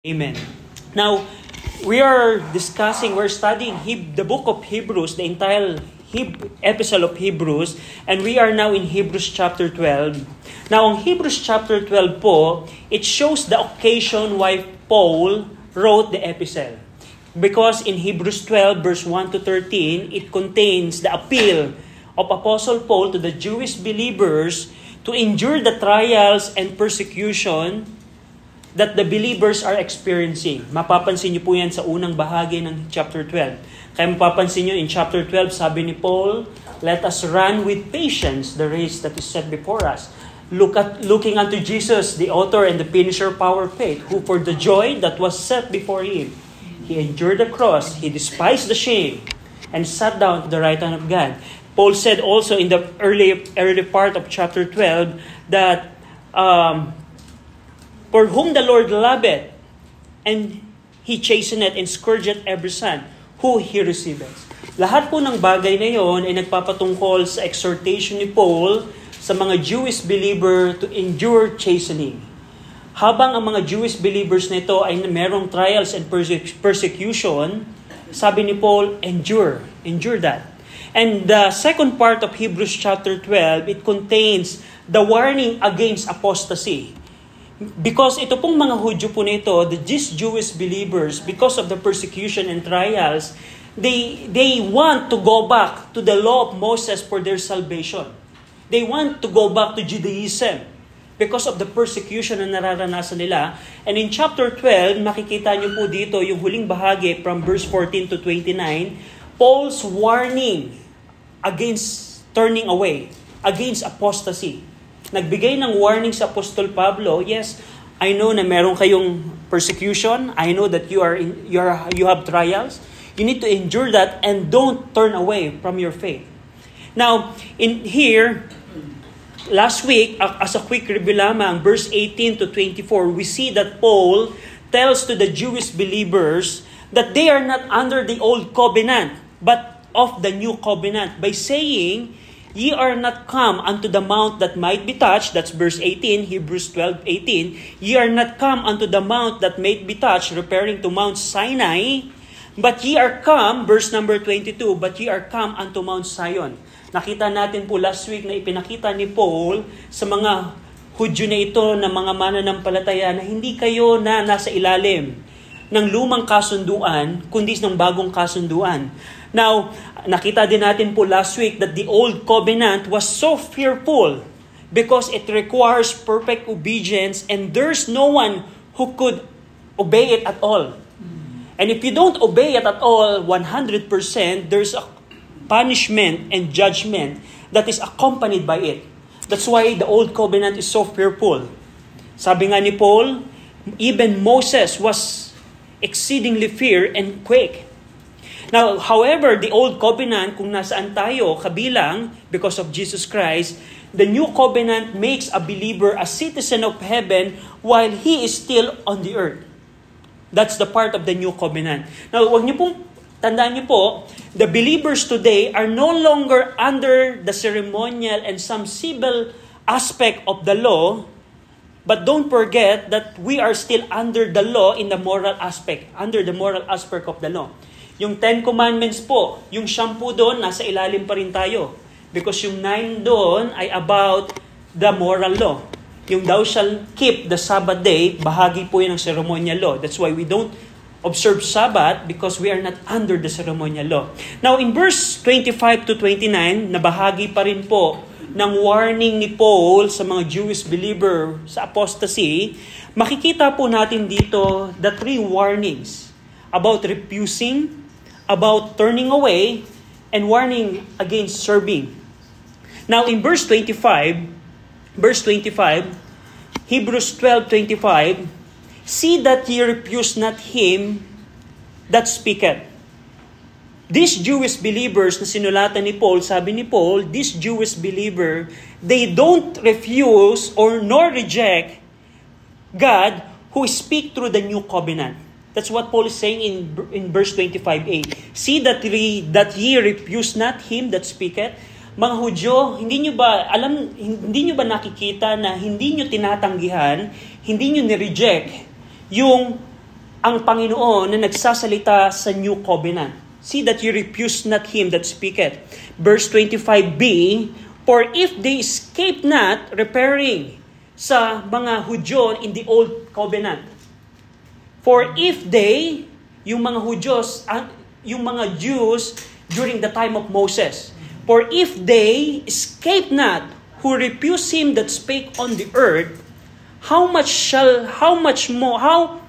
Amen. Now, we are discussing, we're studying the book of Hebrews, the entire Heb- epistle of Hebrews, and we are now in Hebrews chapter 12. Now, on Hebrews chapter 12 po, it shows the occasion why Paul wrote the epistle. Because in Hebrews 12, verse 1 to 13, it contains the appeal of Apostle Paul to the Jewish believers to endure the trials and persecution that the believers are experiencing. Mapapansin niyo po yan sa unang bahagi ng chapter 12. Kaya mapapansin niyo in chapter 12, sabi ni Paul, Let us run with patience the race that is set before us. Look at looking unto Jesus, the author and the finisher of our faith, who for the joy that was set before him, he endured the cross, he despised the shame, and sat down to the right hand of God. Paul said also in the early early part of chapter 12 that um, For whom the Lord loveth, and He chasteneth and scourgeth every son, who He receiveth. Lahat po ng bagay na yon ay nagpapatungkol sa exhortation ni Paul sa mga Jewish believer to endure chastening. Habang ang mga Jewish believers nito ay merong trials and perse- persecution, sabi ni Paul, endure. Endure that. And the second part of Hebrews chapter 12, it contains the warning against apostasy. Because ito pong mga Hudyo po nito, the these Jewish believers, because of the persecution and trials, they, they want to go back to the law of Moses for their salvation. They want to go back to Judaism because of the persecution na nararanasan nila. And in chapter 12, makikita niyo po dito yung huling bahagi from verse 14 to 29, Paul's warning against turning away, against apostasy. Nagbigay ng warning sa Apostol Pablo, yes, I know na meron kayong persecution. I know that you are in, you are you have trials. You need to endure that and don't turn away from your faith. Now, in here, last week, as a quick review lamang, verse 18 to 24, we see that Paul tells to the Jewish believers that they are not under the old covenant, but of the new covenant by saying, Ye are not come unto the mount that might be touched, that's verse 18, Hebrews 12, 18. Ye are not come unto the mount that might be touched, referring to Mount Sinai, but ye are come, verse number 22, but ye are come unto Mount Zion. Nakita natin po last week na ipinakita ni Paul sa mga Hudyo na ito na mga mananampalataya na hindi kayo na nasa ilalim ng lumang kasunduan, kundi ng bagong kasunduan. Now, nakita din natin po last week that the old covenant was so fearful because it requires perfect obedience and there's no one who could obey it at all. And if you don't obey it at all 100%, there's a punishment and judgment that is accompanied by it. That's why the old covenant is so fearful. Sabi nga ni Paul, even Moses was exceedingly fear and quake. Now, however, the old covenant, kung nasaan tayo kabilang because of Jesus Christ, the new covenant makes a believer a citizen of heaven while he is still on the earth. That's the part of the new covenant. Now, wag niyo pong tandaan niyo po, the believers today are no longer under the ceremonial and some civil aspect of the law, but don't forget that we are still under the law in the moral aspect, under the moral aspect of the law. Yung Ten Commandments po, yung siyam po doon, nasa ilalim pa rin tayo. Because yung nine doon ay about the moral law. Yung thou shall keep the Sabbath day, bahagi po yun ng ceremonial law. That's why we don't observe Sabbath because we are not under the ceremonial law. Now, in verse 25 to 29, na bahagi pa rin po ng warning ni Paul sa mga Jewish believer sa apostasy, makikita po natin dito the three warnings about refusing, about turning away, and warning against serving. Now, in verse 25, verse 25, Hebrews 12:25, See that ye refuse not him that speaketh. These Jewish believers na sinulatan ni Paul, sabi ni Paul, this Jewish believer, they don't refuse or nor reject God who speak through the new covenant. That's what Paul is saying in, in verse 25a. See that, ye, that ye refuse not him that speaketh. Mga Hudyo, hindi nyo ba, alam, hindi nyo ba nakikita na hindi nyo tinatanggihan, hindi nyo ni-reject yung ang Panginoon na nagsasalita sa New Covenant. See that you refuse not him that speaketh. Verse 25b, For if they escape not, repairing sa mga Hudyo in the Old Covenant. For if they, yung mga Hudyos, yung mga Jews during the time of Moses, For if they escape not, who refuse him that spake on the earth, how much shall, how much more, how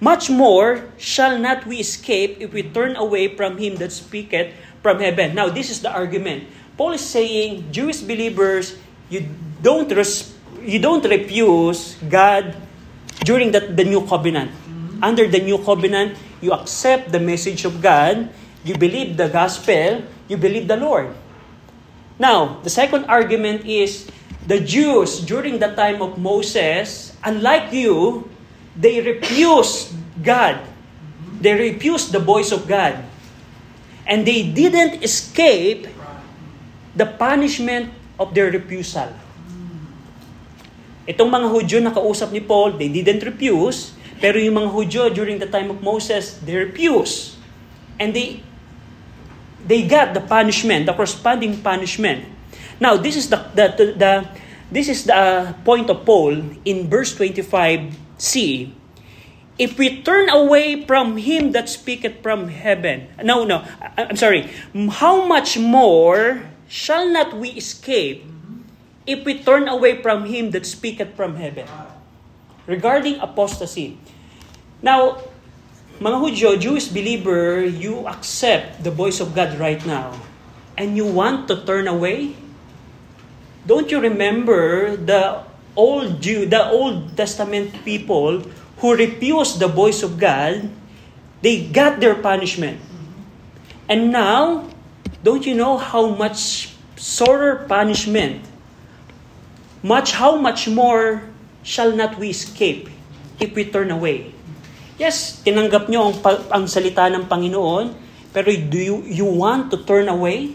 much more shall not we escape if we turn away from him that speaketh from heaven? Now, this is the argument. Paul is saying, Jewish believers, you don't res- you don't refuse God during the, the new covenant. Under the new covenant, you accept the message of God, you believe the gospel, you believe the Lord. Now, the second argument is the Jews during the time of Moses, unlike you, they refused God. They refused the voice of God. And they didn't escape the punishment of their refusal. Itong mga Hudyo na kausap ni Paul, they didn't refuse, pero yung mga Hudyo during the time of Moses, they refused. And they they got the punishment, the corresponding punishment. Now, this is the the, the, the this is the uh, point of Paul in verse 25c. If we turn away from him that speaketh from heaven. No, no. I'm sorry. How much more shall not we escape if we turn away from him that speaketh from heaven. Regarding apostasy. Now, mga Hudyo, Jewish believer, you accept the voice of God right now and you want to turn away? Don't you remember the old Jew, the Old Testament people who refused the voice of God, they got their punishment. And now, don't you know how much sorer punishment much how much more shall not we escape if we turn away? Yes, tinanggap nyo ang, ang salita ng Panginoon, pero do you, you want to turn away?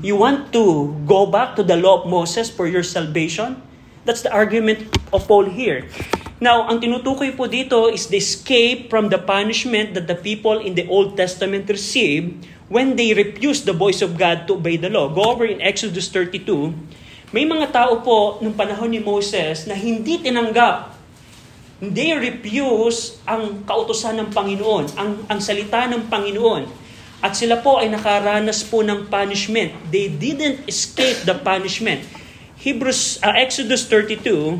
You want to go back to the law of Moses for your salvation? That's the argument of Paul here. Now, ang tinutukoy po dito is the escape from the punishment that the people in the Old Testament received when they refused the voice of God to obey the law. Go over in Exodus 32, may mga tao po nung panahon ni Moses na hindi tinanggap, hindi refuse ang kautosan ng Panginoon, ang, ang salita ng Panginoon. At sila po ay nakaranas po ng punishment. They didn't escape the punishment. Hebrews, uh, Exodus 32,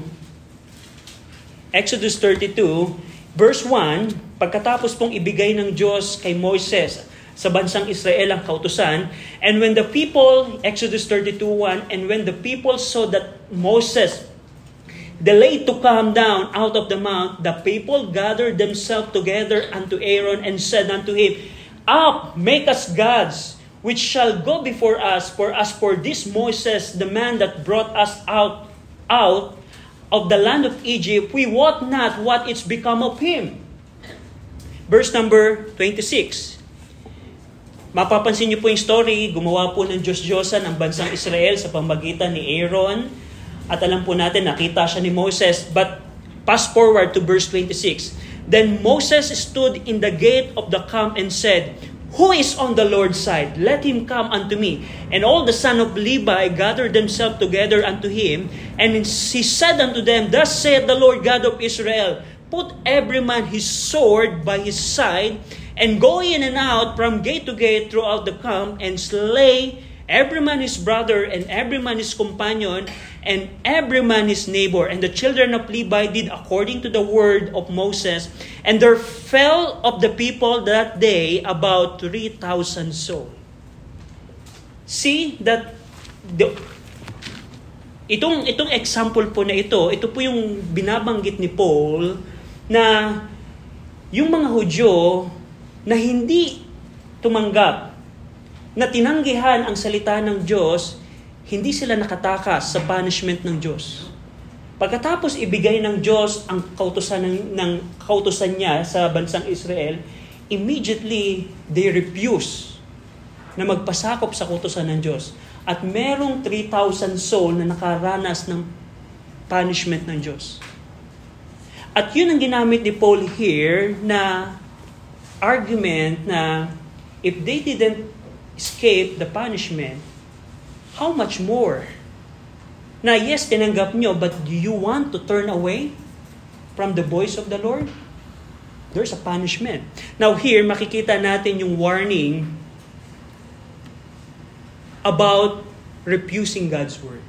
Exodus 32, verse 1, pagkatapos pong ibigay ng Diyos kay Moses sa bansang Israel ang kautusan. And when the people, Exodus 32.1, and when the people saw that Moses delayed to come down out of the mount, the people gathered themselves together unto Aaron and said unto him, Up, make us gods, which shall go before us, for as for this Moses, the man that brought us out, out of the land of Egypt, we wot not what it's become of him. Verse number 26. Mapapansin niyo po yung story, gumawa po ng Diyos-Diyosan ang bansang Israel sa pamagitan ni Aaron. At alam po natin, nakita siya ni Moses. But fast forward to verse 26. Then Moses stood in the gate of the camp and said, Who is on the Lord's side? Let him come unto me. And all the son of Levi gathered themselves together unto him. And he said unto them, Thus saith the Lord God of Israel, Put every man his sword by his side, and go in and out from gate to gate throughout the camp and slay every man his brother and every man his companion and every man his neighbor. And the children of Levi did according to the word of Moses. And there fell of the people that day about 3,000 souls. See that the, itong itong example po na ito, ito po yung binabanggit ni Paul na yung mga Hudyo na hindi tumanggap, na tinanggihan ang salita ng Diyos, hindi sila nakatakas sa punishment ng Diyos. Pagkatapos ibigay ng Diyos ang kautosan ng, ng kautosan niya sa bansang Israel, immediately they refuse na magpasakop sa kautosan ng Diyos. At merong 3,000 soul na nakaranas ng punishment ng Diyos. At yun ang ginamit ni Paul here na argument na if they didn't escape the punishment, how much more? Na yes, tinanggap nyo, but do you want to turn away from the voice of the Lord? There's a punishment. Now here, makikita natin yung warning about refusing God's word.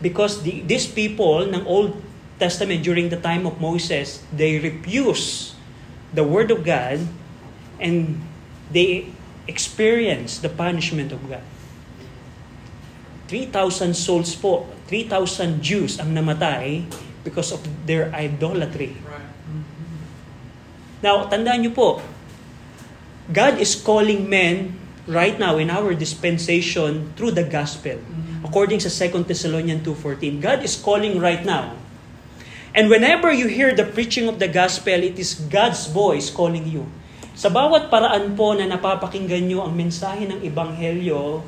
Because the, these people ng Old Testament during the time of Moses, they refuse the word of God and they experience the punishment of God. 3,000 souls po, 3,000 Jews ang namatay because of their idolatry. Now, tandaan niyo po, God is calling men right now in our dispensation through the gospel. According sa 2 Thessalonians 2.14, God is calling right now. And whenever you hear the preaching of the gospel, it is God's voice calling you. Sa bawat paraan po na napapakinggan nyo ang mensahe ng Ebanghelyo,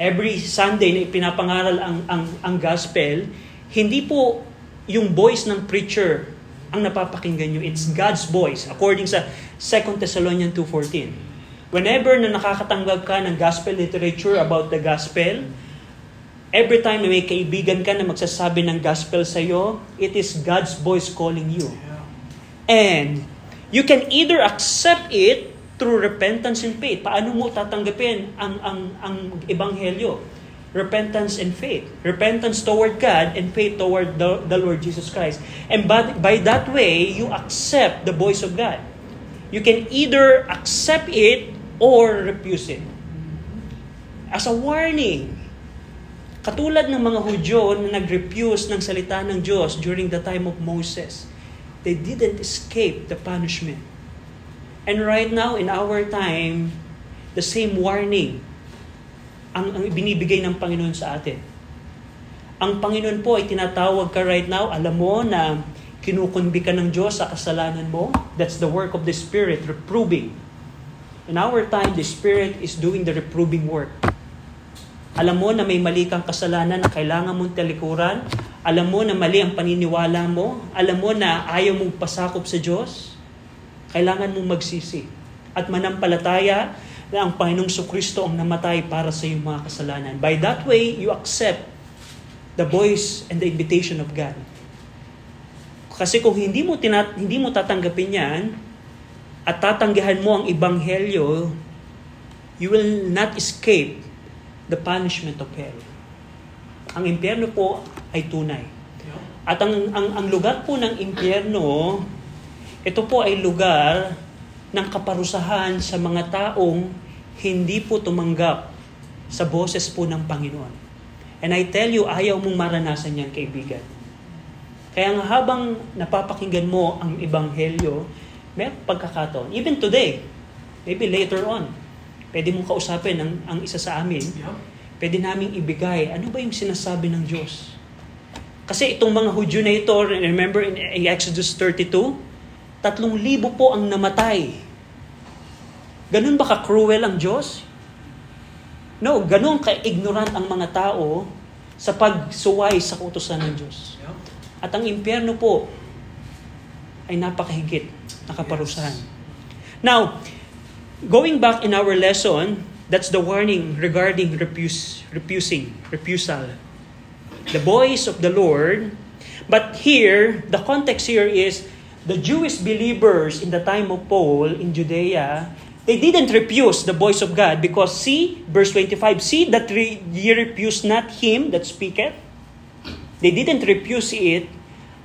every Sunday na ipinapangaral ang, ang, ang gospel, hindi po yung voice ng preacher ang napapakinggan nyo. It's God's voice, according sa 2 Thessalonians 2.14. Whenever na nakakatanggap ka ng gospel literature about the gospel, every time na may kaibigan ka na magsasabi ng gospel sa iyo, it is God's voice calling you. And you can either accept it through repentance and faith. Paano mo tatanggapin ang ang ang ebanghelyo? Repentance and faith. Repentance toward God and faith toward the, the Lord Jesus Christ. And by, by that way, you accept the voice of God. You can either accept it or refuse it. As a warning, katulad ng mga Hudyo na nag-refuse ng salita ng Diyos during the time of Moses, they didn't escape the punishment. And right now, in our time, the same warning ang, ang binibigay ng Panginoon sa atin. Ang Panginoon po ay tinatawag ka right now, alam mo na kinukunbi ka ng Diyos sa kasalanan mo. That's the work of the Spirit, reproving. In our time, the Spirit is doing the reproving work. Alam mo na may mali kang kasalanan na kailangan mong talikuran. Alam mo na mali ang paniniwala mo. Alam mo na ayaw mong pasakop sa Diyos. Kailangan mong magsisi. At manampalataya na ang Panginoong Kristo ang namatay para sa iyong mga kasalanan. By that way, you accept the voice and the invitation of God. Kasi kung hindi mo tinat hindi mo tatanggapin 'yan at tatanggihan mo ang ebanghelyo, you will not escape the punishment of hell. Ang impyerno po ay tunay. At ang, ang, ang lugar po ng impyerno, ito po ay lugar ng kaparusahan sa mga taong hindi po tumanggap sa boses po ng Panginoon. And I tell you, ayaw mong maranasan yan, kaibigan. Kaya nga habang napapakinggan mo ang Ebanghelyo, may pagkakataon. Even today, maybe later on, pwede mong kausapin ang, ang isa sa amin. Pwede naming ibigay, ano ba yung sinasabi ng Diyos? Kasi itong mga Hudyo na ito, remember in Exodus 32, tatlong libo po ang namatay Ganun ba ka-cruel ang Diyos? No, ganun ka-ignorant ang mga tao sa pagsuway sa kutusan ng Diyos. At ang impyerno po ay napakahigit na kaparusahan. Now, going back in our lesson, that's the warning regarding refuse, refusing, refusal. The voice of the Lord. But here, the context here is the Jewish believers in the time of Paul in Judea They didn't refuse the voice of God because see, verse 25, see that re- ye refuse not him that speaketh. They didn't refuse it,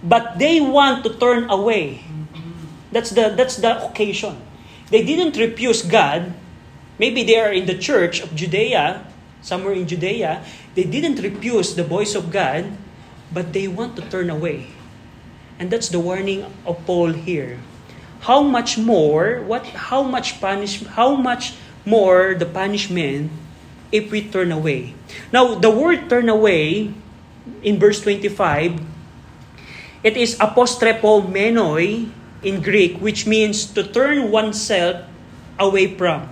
but they want to turn away. That's the, that's the occasion. They didn't refuse God. Maybe they are in the church of Judea, somewhere in Judea. They didn't refuse the voice of God, but they want to turn away. And that's the warning of Paul here. How much more what how much punish how much more the punishment if we turn away? Now the word turn away in verse 25 it is apostrepo menoi in greek which means to turn oneself away from.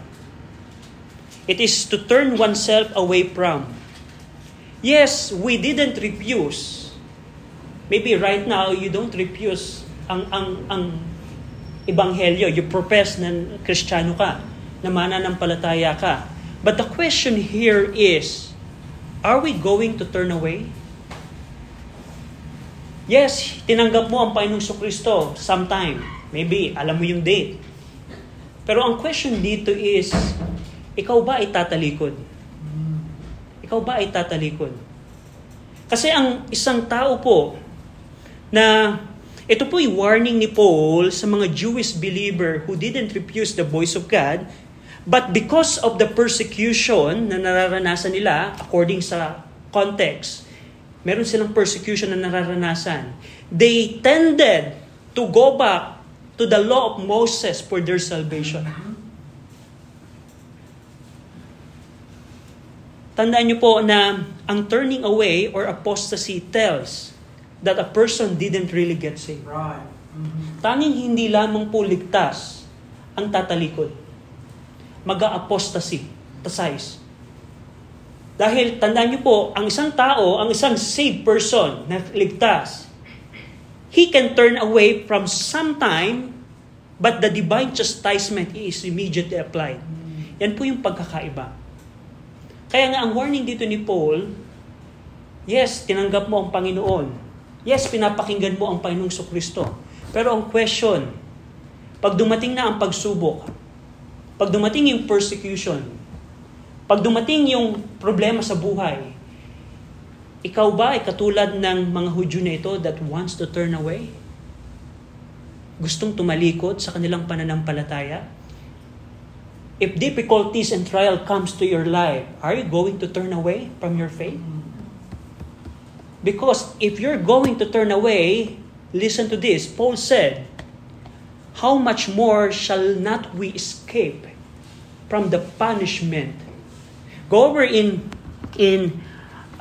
It is to turn oneself away from yes we didn't refuse maybe right now you don't refuse ang ang ang ebanghelyo. You profess na Kristiyano ka, na mananampalataya ka. But the question here is, are we going to turn away? Yes, tinanggap mo ang Panginoong Kristo sometime. Maybe, alam mo yung date. Pero ang question dito is, ikaw ba ay tatalikod? Ikaw ba ay tatalikod? Kasi ang isang tao po na ito po yung warning ni Paul sa mga Jewish believer who didn't refuse the voice of God, but because of the persecution na nararanasan nila, according sa context, meron silang persecution na nararanasan. They tended to go back to the law of Moses for their salvation. Tandaan niyo po na ang turning away or apostasy tells that a person didn't really get saved. Right. Mm-hmm. Tanging hindi lamang po ligtas ang tatalikod. Mag-apostasy, tasize. Dahil tandaan niyo po, ang isang tao, ang isang saved person na ligtas, he can turn away from some time, but the divine chastisement is immediately applied. Yan po yung pagkakaiba. Kaya nga ang warning dito ni Paul, yes, tinanggap mo ang Panginoon, Yes, pinapakinggan mo ang Panginoong Kristo. Pero ang question, pag dumating na ang pagsubok, pag dumating yung persecution, pag dumating yung problema sa buhay, ikaw ba ay katulad ng mga Hudyo na ito that wants to turn away? Gustong tumalikod sa kanilang pananampalataya? If difficulties and trial comes to your life, are you going to turn away from your faith? Because if you're going to turn away, listen to this. Paul said, How much more shall not we escape from the punishment? Go over in in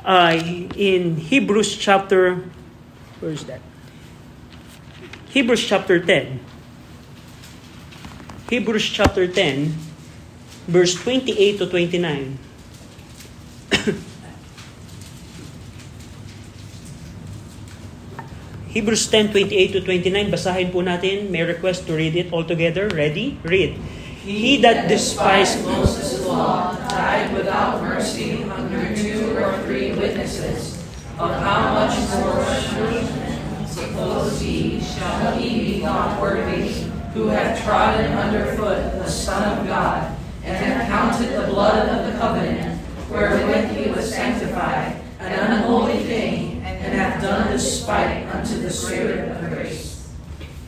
uh, in Hebrews chapter where is that? Hebrews chapter 10. Hebrews chapter 10 verse 28 to 29. Hebrews 10, 28 to 29, basahin po natin. May request to read it all together. Ready? Read. He that despised Moses' law died without mercy under two or three witnesses. Of how much more suppose shall he be thought worthy, who hath trodden under foot the Son of God, and hath counted the blood of the covenant, wherewith he was sanctified, an unholy thing, and hath done despite unto the Spirit of grace.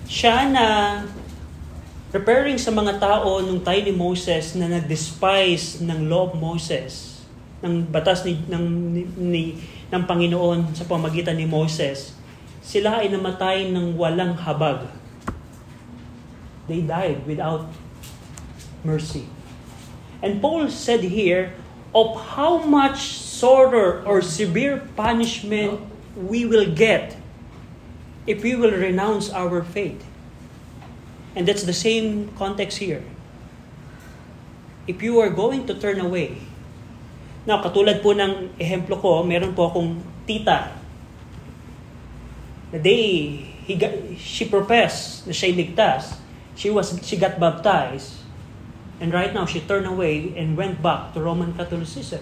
Siya na preparing sa mga tao nung tayo ni Moses na nag-despise ng law of Moses, ng batas ni, ng, ni, ni, ng Panginoon sa pamagitan ni Moses, sila ay namatay ng walang habag. They died without mercy. And Paul said here, of how much sorrow or severe punishment we will get if we will renounce our faith. And that's the same context here. If you are going to turn away, now katulad po ng ehemplo ko, meron po akong tita. The day he got, she professed na siya ligtas, she was she got baptized, and right now she turned away and went back to Roman Catholicism.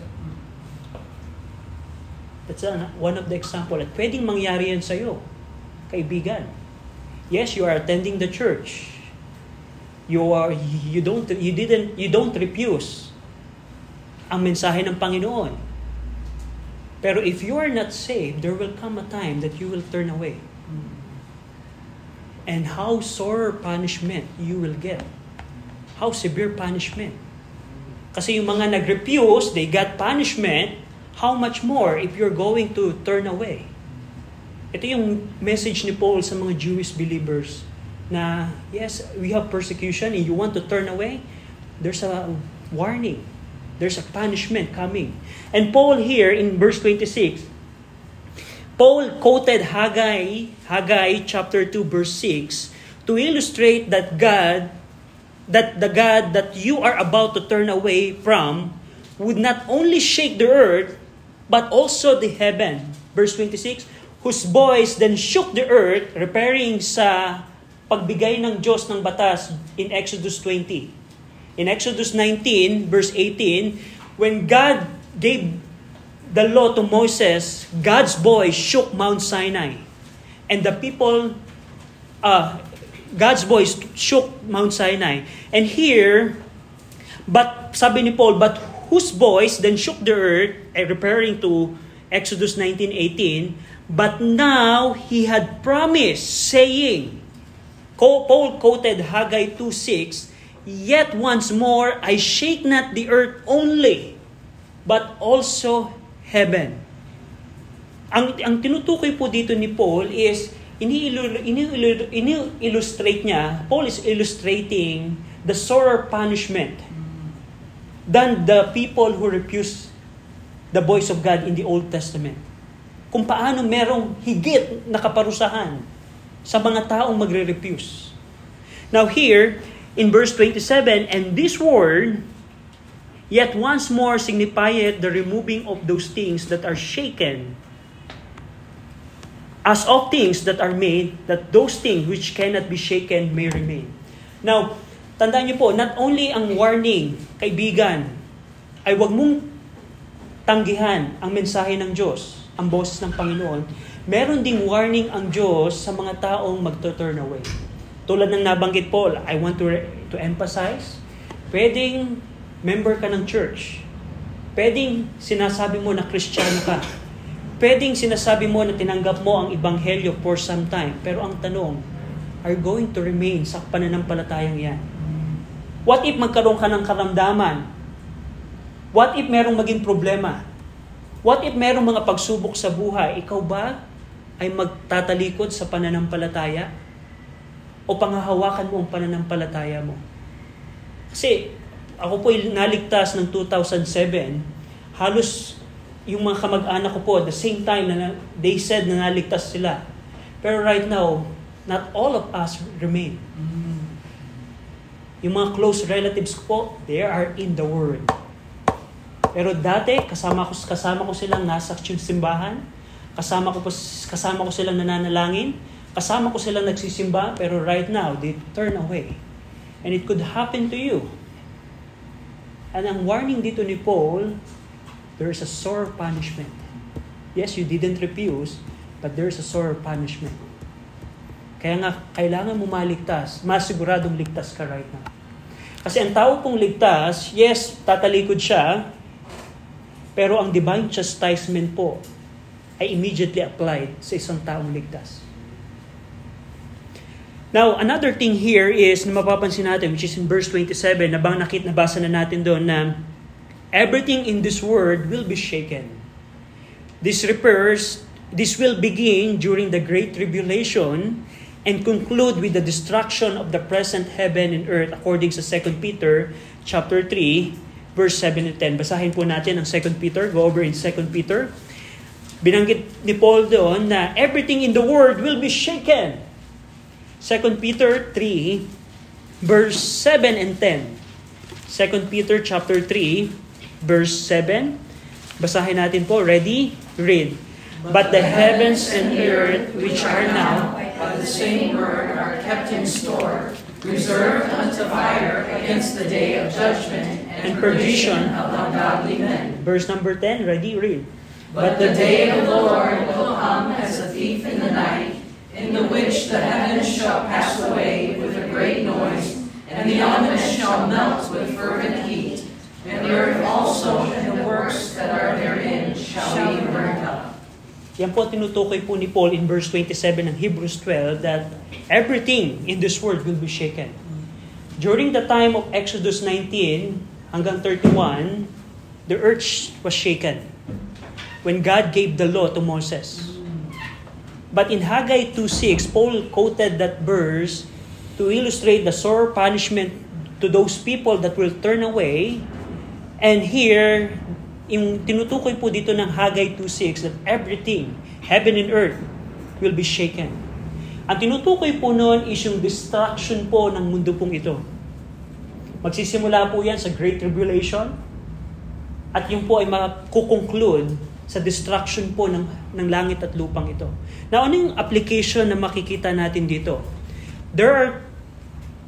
That's one of the example. At pwedeng mangyari yan sa'yo, kaibigan. Yes, you are attending the church. You are you don't you didn't you don't refuse ang mensahe ng Panginoon. Pero if you are not saved, there will come a time that you will turn away. And how sore punishment you will get. How severe punishment. Kasi yung mga nag-refuse, they got punishment, how much more if you're going to turn away? Ito yung message ni Paul sa mga Jewish believers na, yes, we have persecution and you want to turn away, there's a warning. There's a punishment coming. And Paul here in verse 26, Paul quoted Haggai, Haggai chapter 2 verse 6 to illustrate that God that the God that you are about to turn away from would not only shake the earth but also the heaven. Verse 26, whose voice then shook the earth, referring sa pagbigay ng Diyos ng batas in Exodus 20. In Exodus 19, verse 18, when God gave the law to Moses, God's voice shook Mount Sinai. And the people, uh, God's voice shook Mount Sinai. And here, but sabi ni Paul, but whose voice then shook the earth, eh, referring to Exodus 19:18, but now he had promised, saying, Paul quoted Haggai 2:6, Yet once more I shake not the earth only, but also heaven. Ang, ang tinutukoy po dito ni Paul is, ini-illustrate niya, Paul is illustrating the sorer punishment than the people who refuse the voice of God in the Old Testament. Kung paano merong higit na kaparusahan sa mga taong magre-refuse. Now here, in verse 27, and this word, yet once more signifieth the removing of those things that are shaken, as of things that are made, that those things which cannot be shaken may remain. Now, tandaan niyo po, not only ang warning, kaibigan, ay wag mong tanggihan ang mensahe ng Diyos, ang boses ng Panginoon, meron ding warning ang Diyos sa mga taong magto-turn away. Tulad ng nabanggit Paul, I want to, to emphasize, pwedeng member ka ng church. Pwedeng sinasabi mo na kristyano ka. Pwedeng sinasabi mo na tinanggap mo ang ibanghelyo for some time. Pero ang tanong, are you going to remain sa pananampalatayang yan? What if magkaroon ka ng karamdaman? What if merong maging problema? What if merong mga pagsubok sa buhay? Ikaw ba ay magtatalikod sa pananampalataya? o panghahawakan mo ang pananampalataya mo. Kasi ako po naligtas ng 2007, halos yung mga kamag-anak ko po, at the same time na they said na naligtas sila. Pero right now, not all of us remain. Yung mga close relatives ko po, they are in the Word. Pero dati, kasama ko, kasama ko silang nasa simbahan, kasama ko, kasama ko silang nananalangin, Kasama ko silang nagsisimba, pero right now, they turn away. And it could happen to you. And ang warning dito ni Paul, there is a sore punishment. Yes, you didn't refuse, but there is a sore punishment. Kaya nga, kailangan mo maligtas. Mas siguradong ligtas ka right now. Kasi ang tao pong ligtas, yes, tatalikod siya, pero ang divine chastisement po ay immediately applied sa isang taong ligtas. Now, another thing here is na mapapansin natin, which is in verse 27, na bang nakit nabasa na natin doon na everything in this world will be shaken. This refers, this will begin during the great tribulation and conclude with the destruction of the present heaven and earth according sa 2 Peter chapter 3 verse 7 to 10. Basahin po natin ang 2 Peter, go over in 2 Peter. Binanggit ni Paul doon na everything in the world will be shaken 2 Peter 3, verse 7 and 10. 2 Peter chapter 3, verse 7. Basahin natin po. Ready? Read. But the heavens and earth, which are now, by the same word, are kept in store, reserved unto fire against the day of judgment and perdition of ungodly men. Verse number 10, ready? Read. But the day of the Lord will come as a thief in the night, in the which the heavens shall pass away with a great Yan po tinutukoy po ni Paul in verse 27 ng Hebrews 12 that everything in this world will be shaken. During the time of Exodus 19 hanggang 31, the earth was shaken when God gave the law to Moses. But in Haggai 2.6, Paul quoted that verse to illustrate the sore punishment to those people that will turn away. And here, yung tinutukoy po dito ng Haggai 2.6 that everything, heaven and earth, will be shaken. Ang tinutukoy po noon is yung destruction po ng mundo pong ito. Magsisimula po yan sa Great Tribulation at yung po ay makukonclude sa destruction po ng, ng langit at lupang ito. Now, ano yung application na makikita natin dito? There are,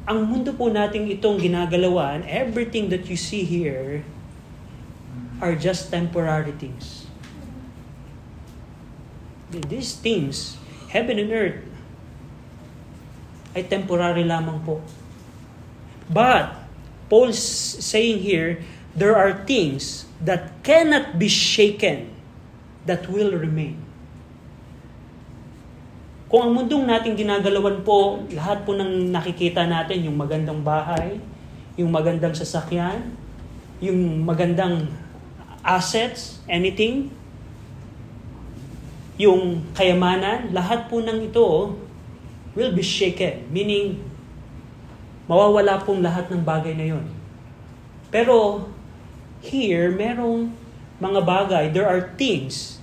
ang mundo po nating itong ginagalawan, everything that you see here are just temporary things. These things, heaven and earth, ay temporary lamang po. But, Paul's saying here, there are things that cannot be shaken that will remain. Kung ang mundong natin ginagalawan po, lahat po ng nakikita natin, yung magandang bahay, yung magandang sasakyan, yung magandang assets, anything, yung kayamanan, lahat po ng ito will be shaken. Meaning, mawawala pong lahat ng bagay na yon. Pero, here, merong mga bagay, there are things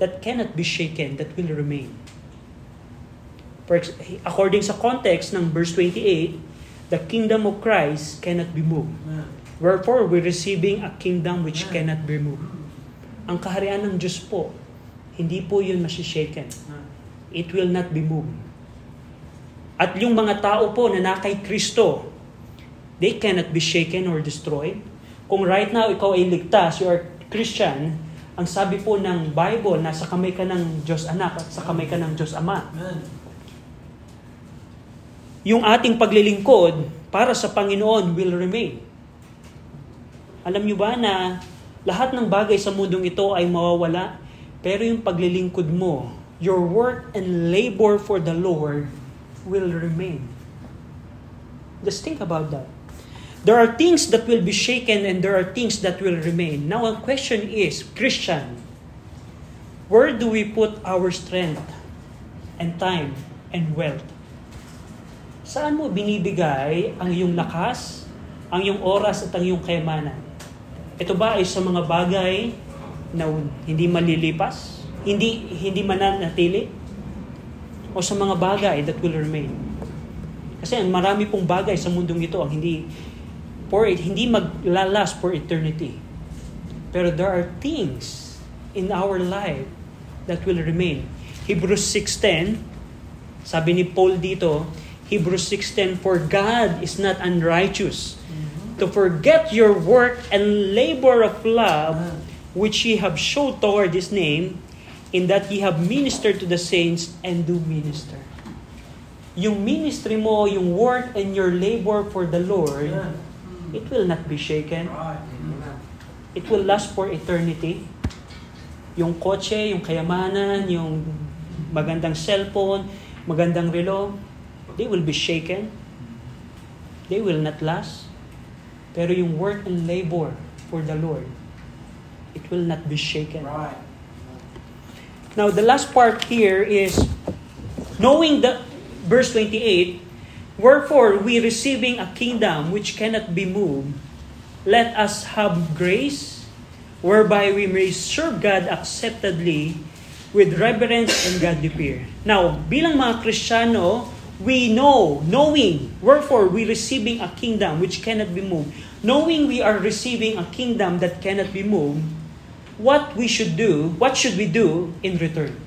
that cannot be shaken, that will remain. For, according sa context ng verse 28, the kingdom of Christ cannot be moved. Wherefore, we're receiving a kingdom which cannot be moved. Ang kaharian ng Diyos po, hindi po yun masishaken. It will not be moved. At yung mga tao po na nakay Kristo, they cannot be shaken or destroyed. Kung right now ikaw ay ligtas, you are Christian, ang sabi po ng Bible, nasa kamay ka ng Diyos Anak at sa kamay ka ng Diyos Ama. Yung ating paglilingkod para sa Panginoon will remain. Alam nyo ba na lahat ng bagay sa mundong ito ay mawawala, pero yung paglilingkod mo, your work and labor for the Lord will remain. Just think about that. There are things that will be shaken and there are things that will remain. Now, ang question is, Christian, where do we put our strength and time and wealth? Saan mo binibigay ang iyong lakas, ang iyong oras at ang iyong kayamanan? Ito ba ay sa mga bagay na hindi malilipas? Hindi, hindi mananatili? O sa mga bagay that will remain? Kasi ang marami pong bagay sa mundong ito ang hindi for it, hindi maglalas for eternity. Pero there are things in our life that will remain. Hebrews 6.10, sabi ni Paul dito, Hebrews 6.10, For God is not unrighteous to forget your work and labor of love which ye have showed toward His name, in that ye have ministered to the saints and do minister. Yung ministry mo, yung work and your labor for the Lord, it will not be shaken. It will last for eternity. Yung kotse, yung kayamanan, yung magandang cellphone, magandang relo, they will be shaken. They will not last. Pero yung work and labor for the Lord, it will not be shaken. Right. Now, the last part here is knowing the verse 28, wherefore we receiving a kingdom which cannot be moved, let us have grace whereby we may serve God acceptably with reverence and godly fear. Now, bilang mga Kristiyano, we know, knowing, wherefore we receiving a kingdom which cannot be moved, knowing we are receiving a kingdom that cannot be moved, what we should do, what should we do in return?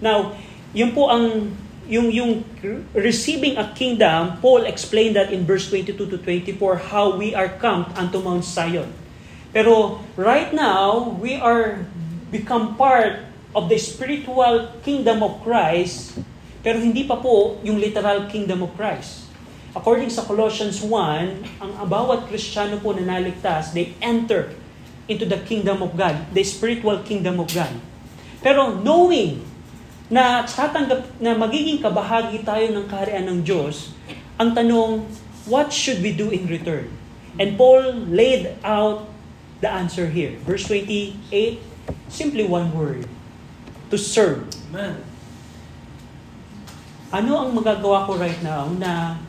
Now, yun po ang yung yung receiving a kingdom, Paul explained that in verse 22 to 24 how we are come unto Mount Zion. Pero right now, we are become part of the spiritual kingdom of Christ, pero hindi pa po yung literal kingdom of Christ. According sa Colossians 1, ang bawat Kristiyano po na naligtas, they enter into the kingdom of God, the spiritual kingdom of God. Pero knowing na tatanggap na magiging kabahagi tayo ng kaharian ng Diyos, ang tanong, what should we do in return? And Paul laid out the answer here. Verse 28, simply one word, to serve. Amen. Ano ang magagawa ko right now na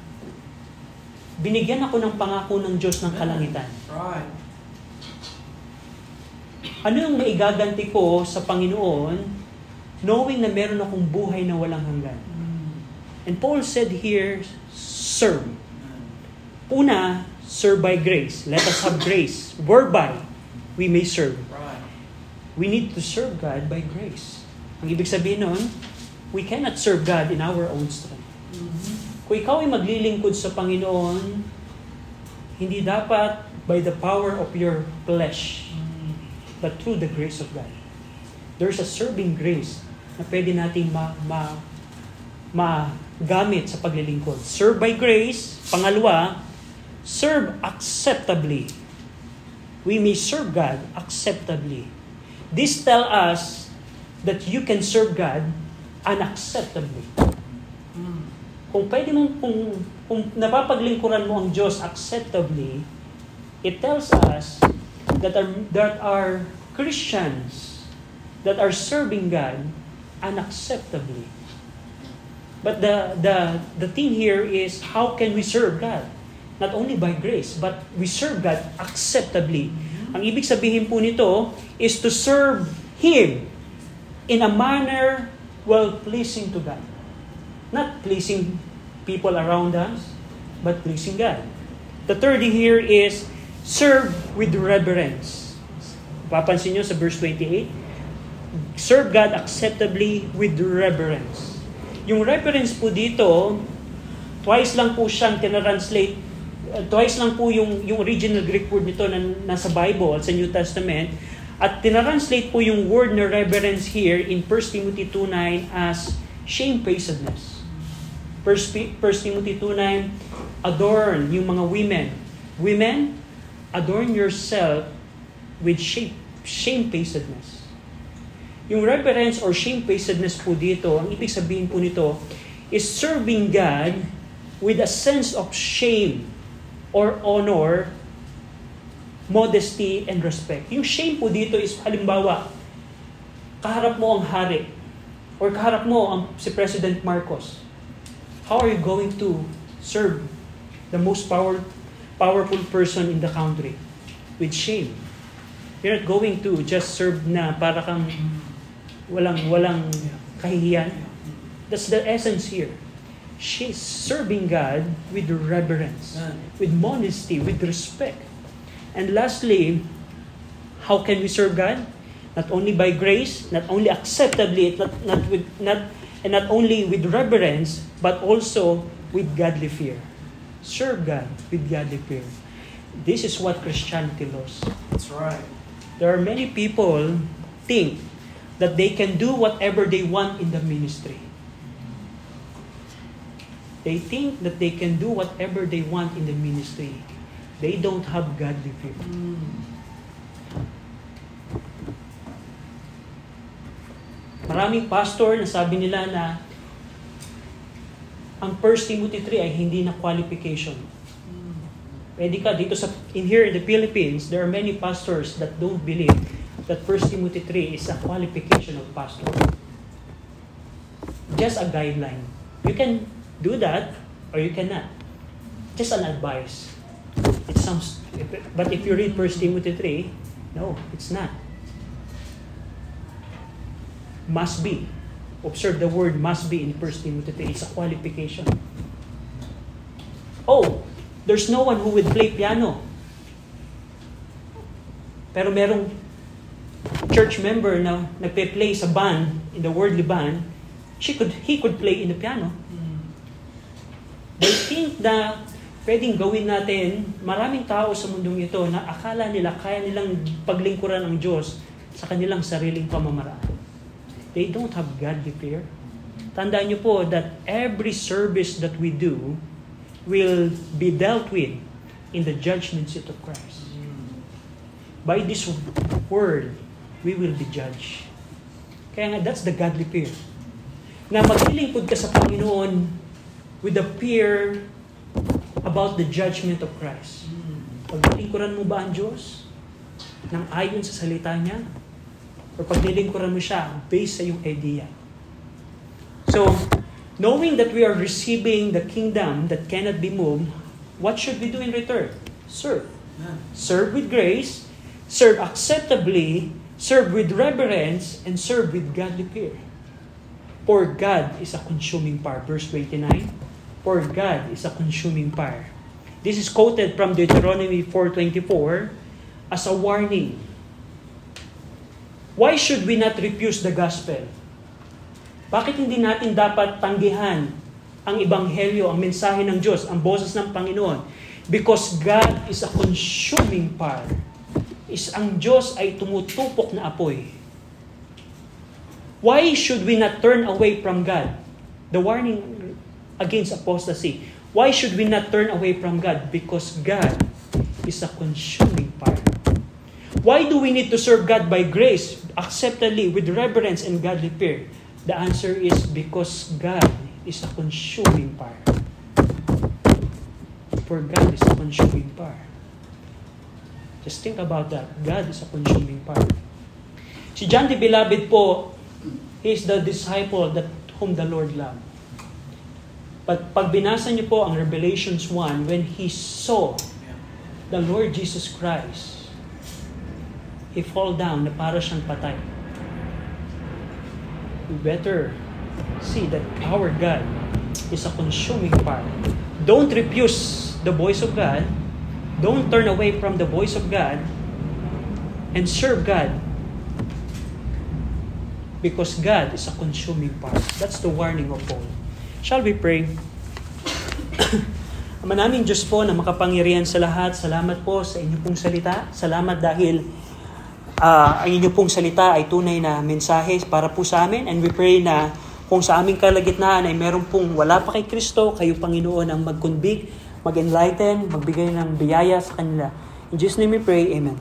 binigyan ako ng pangako ng Diyos ng kalangitan? Right. Ano yung maigaganti ko sa Panginoon knowing na meron akong buhay na walang hanggan? And Paul said here, serve. Una, serve by grace. Let us have grace, whereby we may serve. Right. we need to serve God by grace. Ang ibig sabihin nun, we cannot serve God in our own strength. Kung ikaw ay maglilingkod sa Panginoon, hindi dapat by the power of your flesh, but through the grace of God. There's a serving grace na pwede nating ma, ma, magamit sa paglilingkod. Serve by grace. Pangalawa, serve acceptably. We may serve God acceptably. This tell us that you can serve God unacceptably. Kung pwede mong, kung, kung napapaglingkuran mo ang Diyos acceptably, it tells us that are, that are Christians that are serving God unacceptably. But the, the, the thing here is how can we serve God? Not only by grace, but we serve God acceptably. Ang ibig sabihin po nito is to serve Him in a manner well-pleasing to God. Not pleasing people around us, but pleasing God. The third here is serve with reverence. Papansin nyo sa verse 28, serve God acceptably with reverence. Yung reference po dito, twice lang po siyang tinranslate, twice lang po yung, yung original Greek word nito na nasa Bible, sa New Testament, at tinranslate po yung word na reverence here in 1 Timothy 2.9 as shamefacedness. 1 Timothy 2.9, adorn yung mga women. Women, adorn yourself with shame, shamefacedness. Yung reverence or shamefacedness po dito, ang ibig sabihin po nito is serving God with a sense of shame or honor, modesty, and respect. Yung shame po dito is halimbawa, kaharap mo ang hari or kaharap mo ang si President Marcos. How are you going to serve the most power, powerful person in the country? With shame. You're not going to just serve na para kang walang walang kahihiyan. That's the essence here. She's serving God with reverence, with modesty, with respect. And lastly, how can we serve God? Not only by grace, not only acceptably, not, not with not and not only with reverence, but also with godly fear. Serve God with godly fear. This is what Christianity loves. That's right. There are many people think that they can do whatever they want in the ministry. They think that they can do whatever they want in the ministry. They don't have godly fear. Maraming pastor na sabi nila na ang 1 Timothy 3 ay hindi na qualification. Pwede ka dito sa in here in the Philippines, there are many pastors that don't believe that 1 Timothy 3 is a qualification of pastor. Just a guideline. You can do that or you cannot. Just an advice. Sounds but if you read 1 Timothy 3, no, it's not. Must be. Observe the word must be in 1 Timothy 3. It's a qualification. Oh, there's no one who would play piano. Pero merong church member na nagpe-play sa band, in the worldly band, she could, he could play in the piano. They think na pwedeng gawin natin, maraming tao sa mundong ito na akala nila kaya nilang paglingkuran ang Diyos sa kanilang sariling pamamaraan. They don't have godly fear. Tandaan niyo po that every service that we do will be dealt with in the judgment seat of Christ. By this word, we will be judged. Kaya nga, that's the godly fear. Na maglilingkod ka sa Panginoon with the fear about the judgment of Christ. Paglilingkuran mo ba ang Diyos? Nang ayon sa salita niya? Or paglilingkuran mo siya based sa iyong idea? So, knowing that we are receiving the kingdom that cannot be moved, what should we do in return? Serve. Serve with grace, serve acceptably, serve with reverence, and serve with godly fear. For God is a consuming fire. Verse 29. For God is a consuming fire. This is quoted from Deuteronomy 4.24 as a warning Why should we not refuse the gospel? Bakit hindi natin dapat tanggihan ang ebanghelyo, ang mensahe ng Diyos, ang boses ng Panginoon? Because God is a consuming fire. Is ang Diyos ay tumutupok na apoy. Why should we not turn away from God? The warning against apostasy. Why should we not turn away from God? Because God is a consuming fire. Why do we need to serve God by grace, acceptably, with reverence and godly fear? The answer is because God is a consuming fire. For God is a consuming fire. Just think about that. God is a consuming fire. Si John the Beloved po, he is the disciple that whom the Lord loved. But pag binasa niyo po ang Revelations 1, when he saw the Lord Jesus Christ, he fall down na para siyang patay. We better see that our God is a consuming fire. Don't refuse the voice of God. Don't turn away from the voice of God and serve God because God is a consuming fire. That's the warning of Paul. Shall we pray? Ama namin Diyos po na makapangyarihan sa lahat, salamat po sa inyo pong salita. Salamat dahil uh, ang inyo pong salita ay tunay na mensahe para po sa amin. And we pray na kung sa aming kalagitnaan ay meron pong wala pa kay Kristo, kayo Panginoon ang mag-convict, mag-enlighten, magbigay ng biyaya sa kanila. In Jesus' name we pray, Amen.